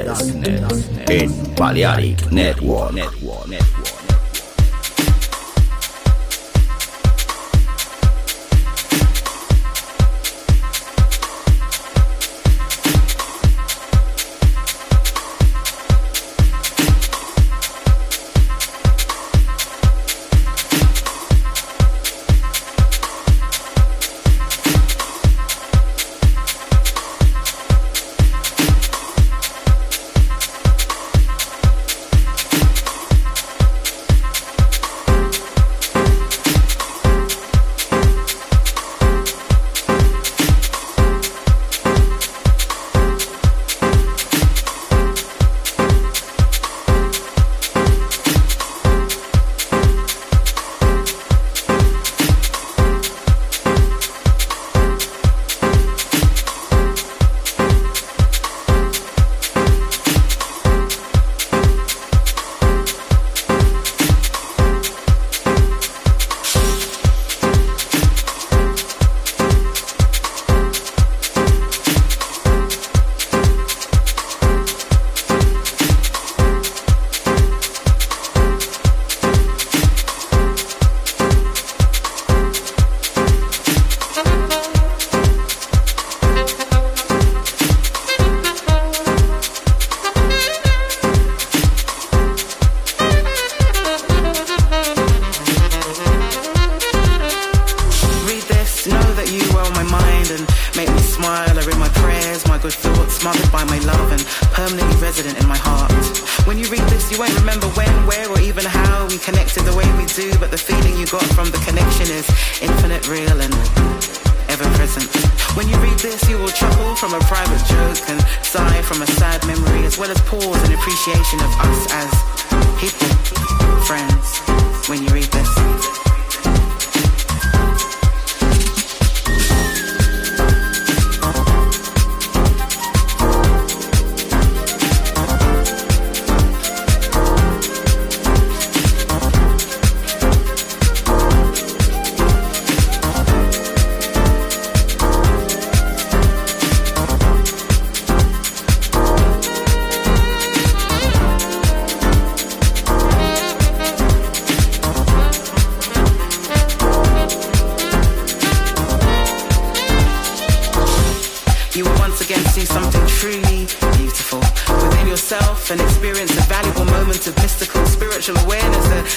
Darkness, in Balearic Network. Network.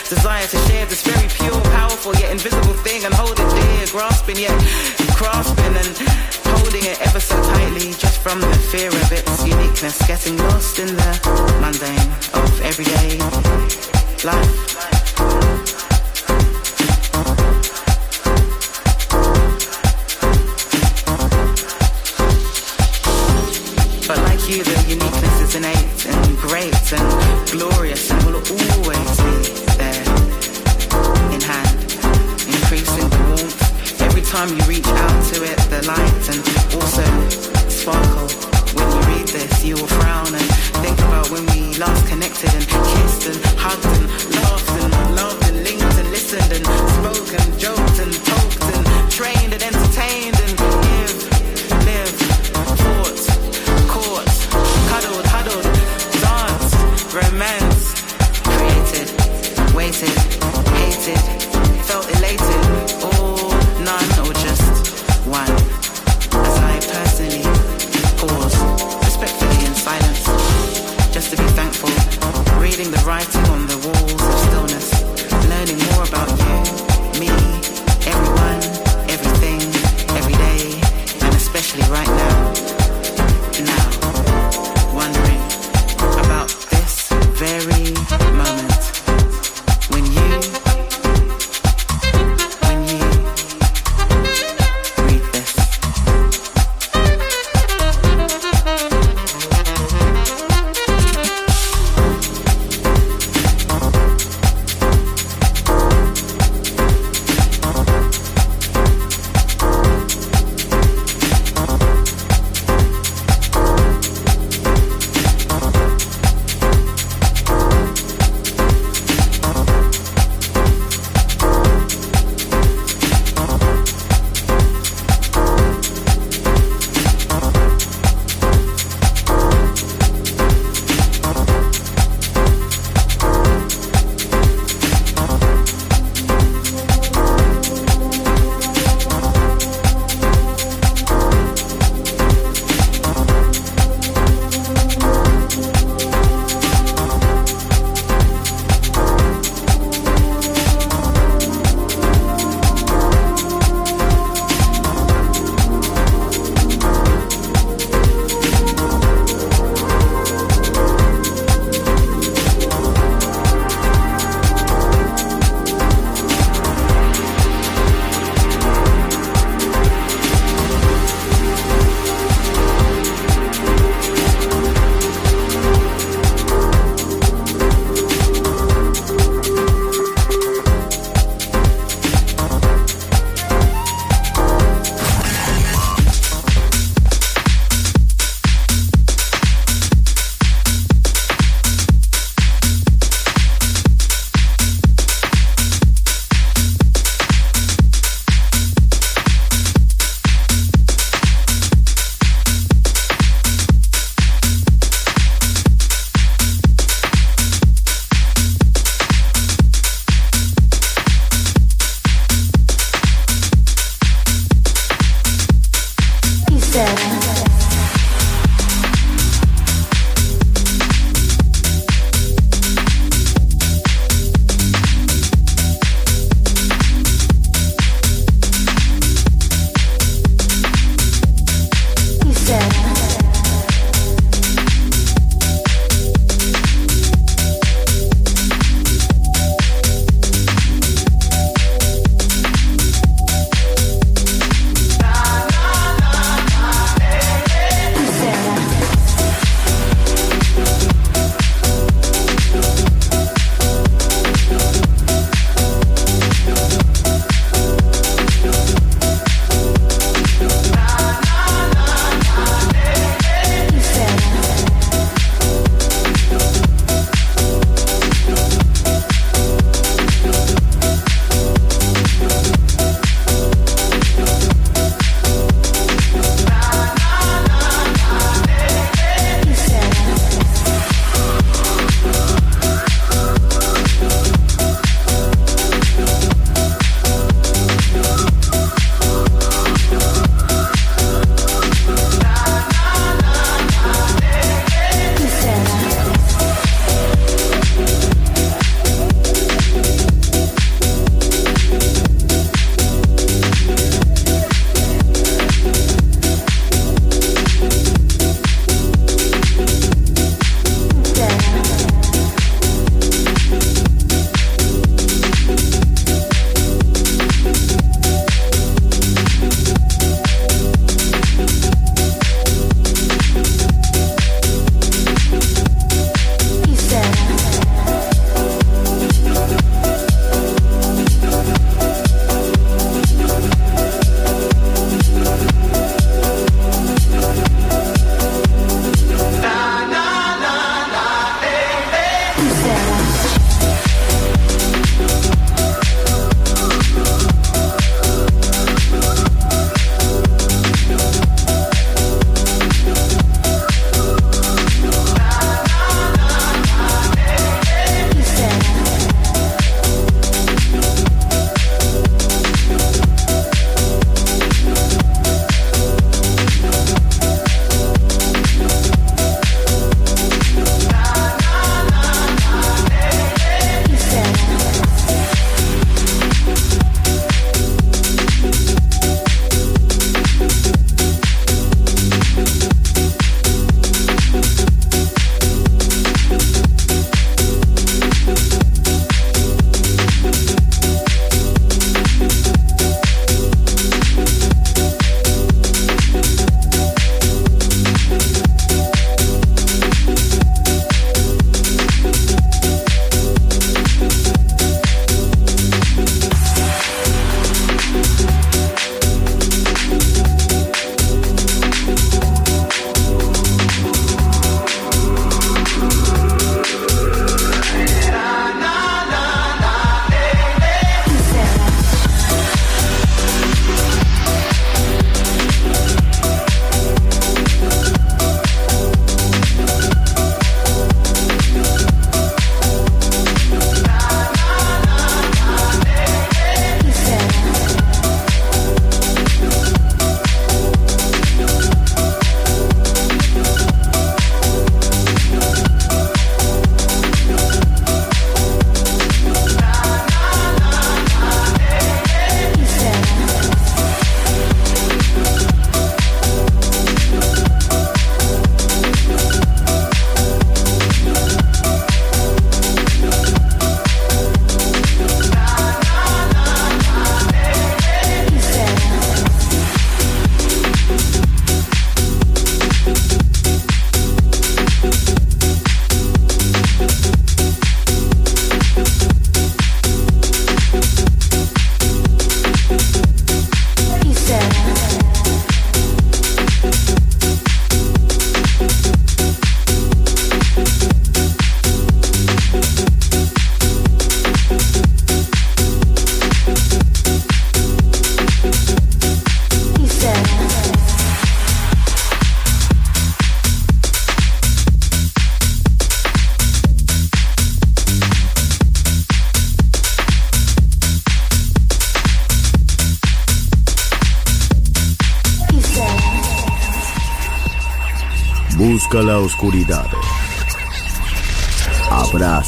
Desire to share this very pure, powerful, yet invisible thing and hold it dear, grasping yet grasping and holding it ever so tightly just from the fear of its uniqueness, getting lost in the mundane. Bye.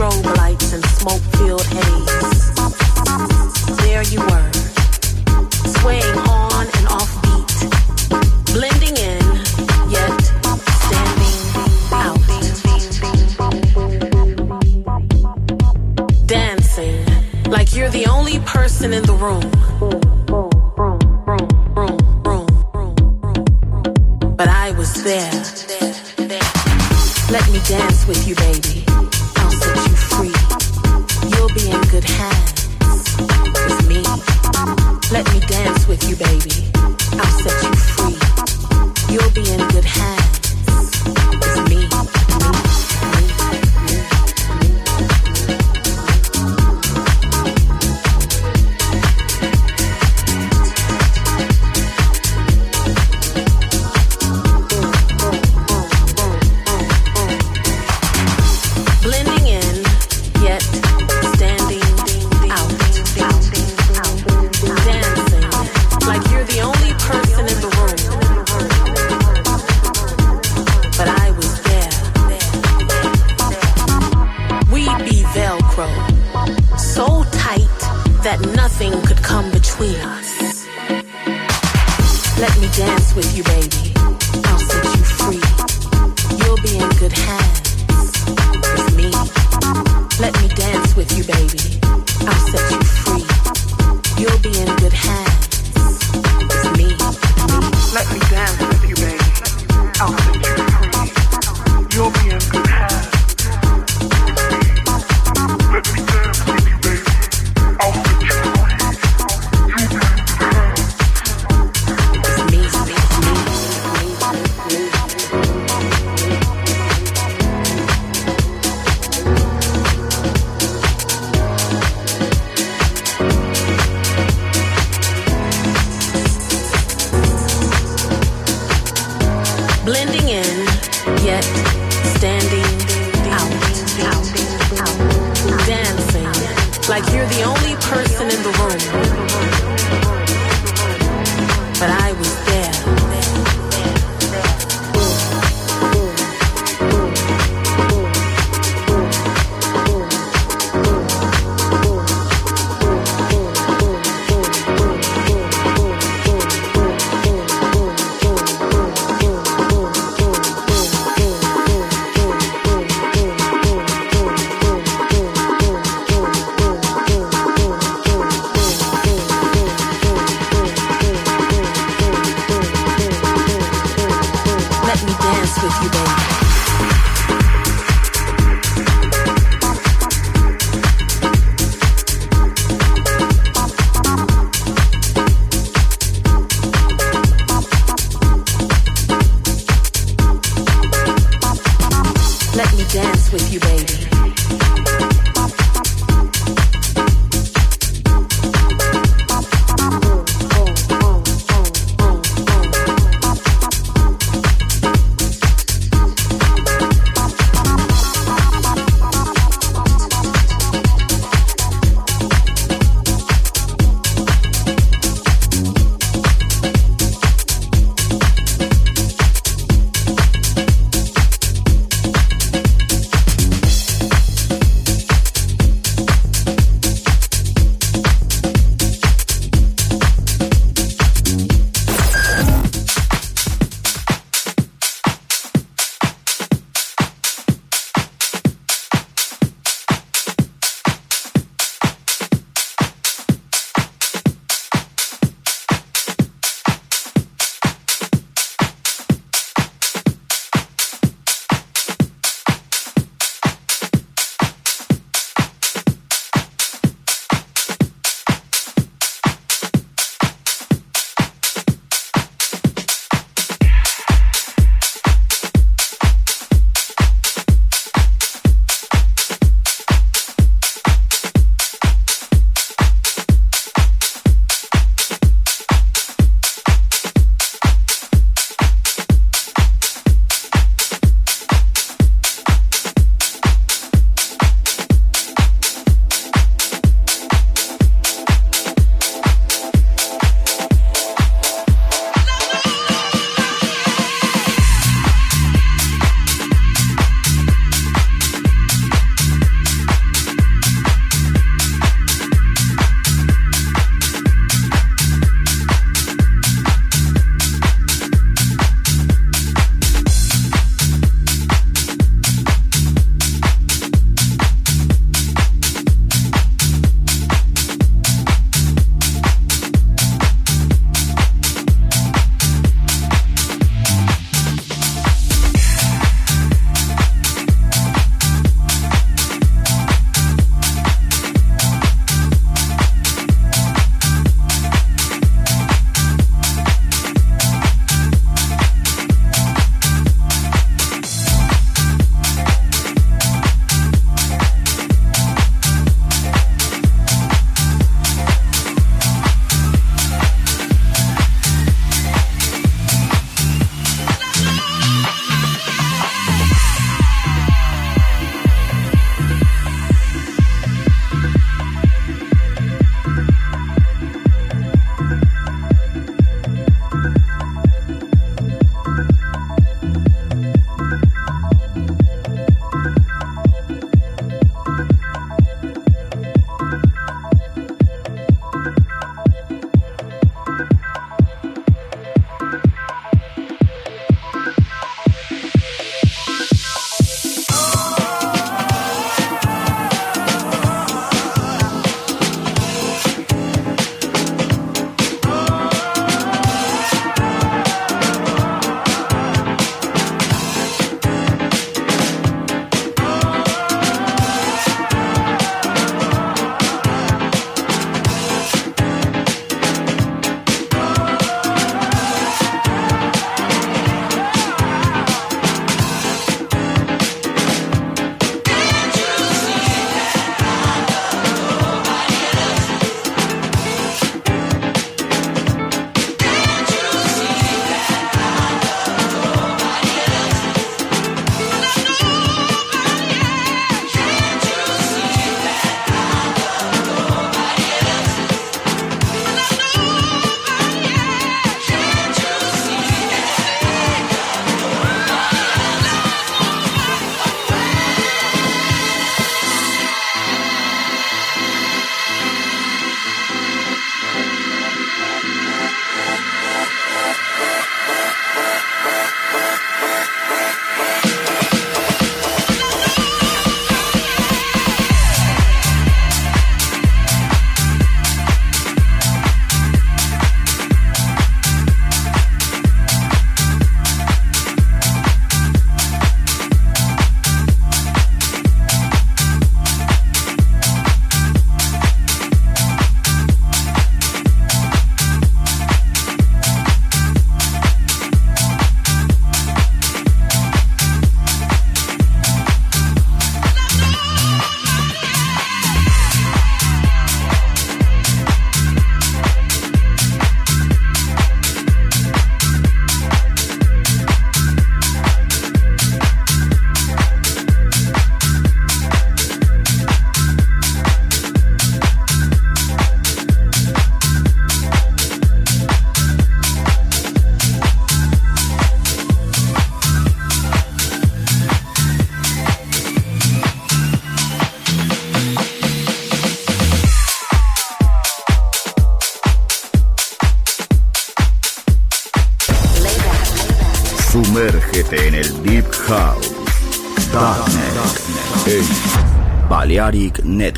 strobe lights and smoke filled haze. There you were, swaying on and off beat, blending in, yet standing out. Dancing like you're the only person in the room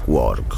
network.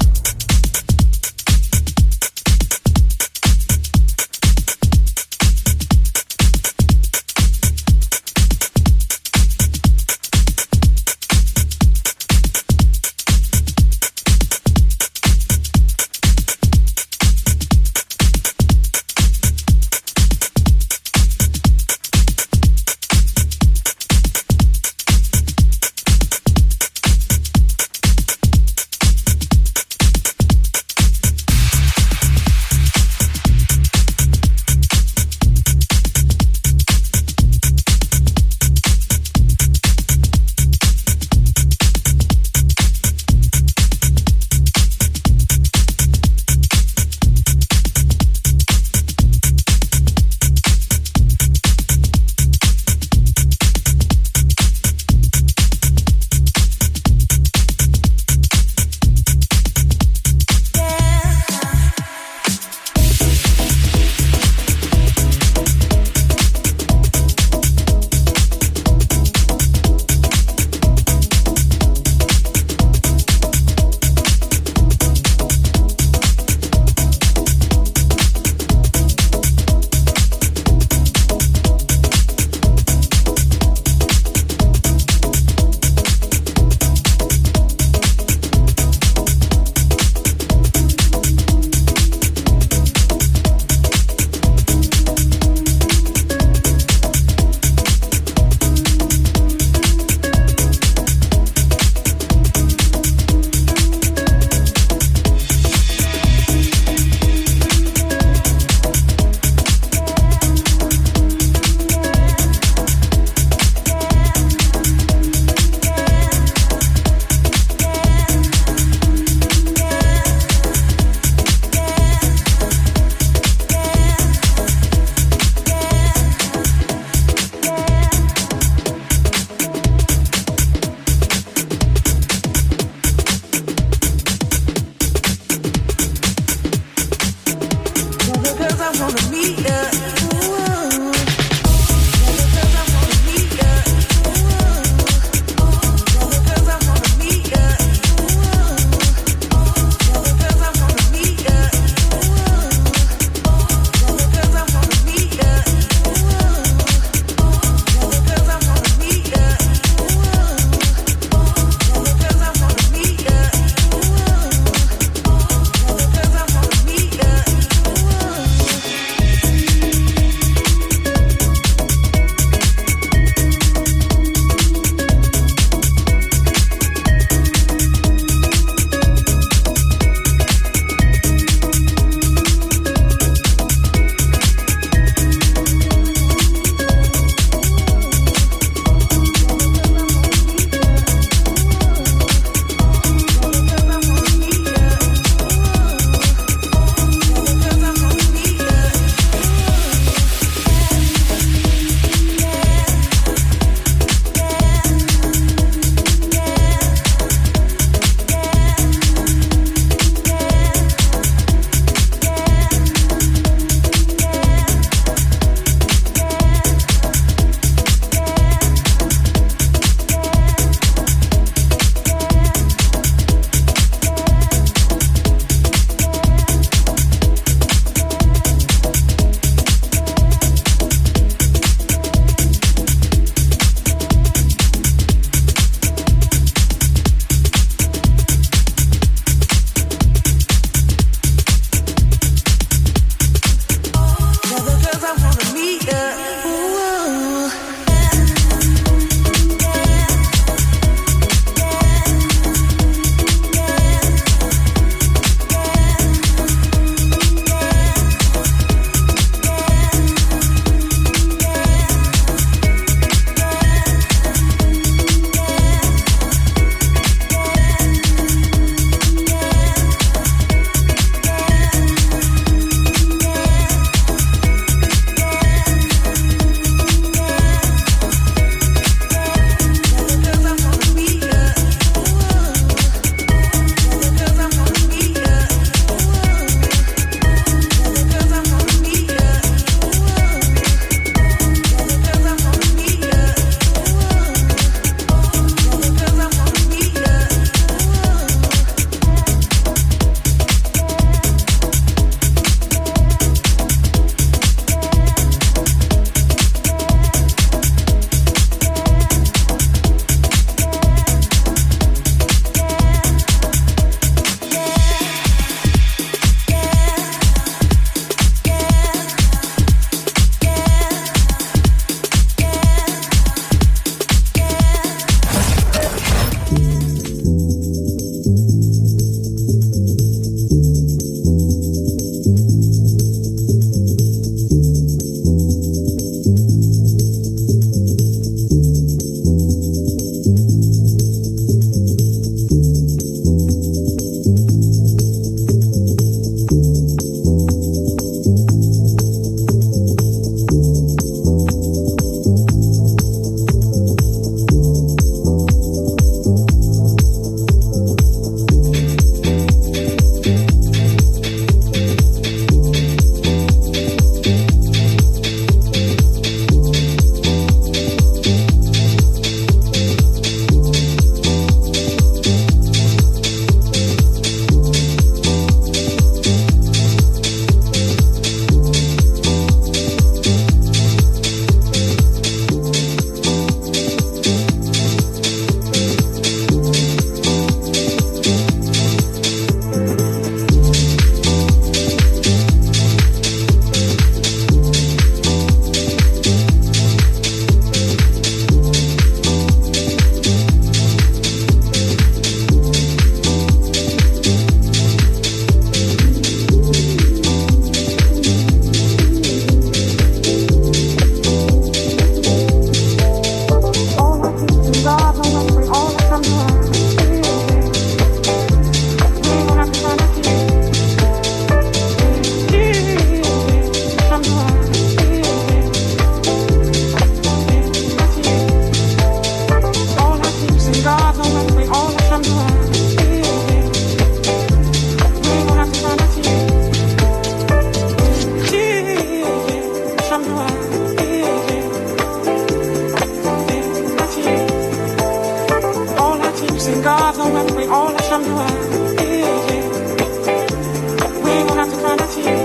God's so when we all let them do it. We won't have to cry that tears.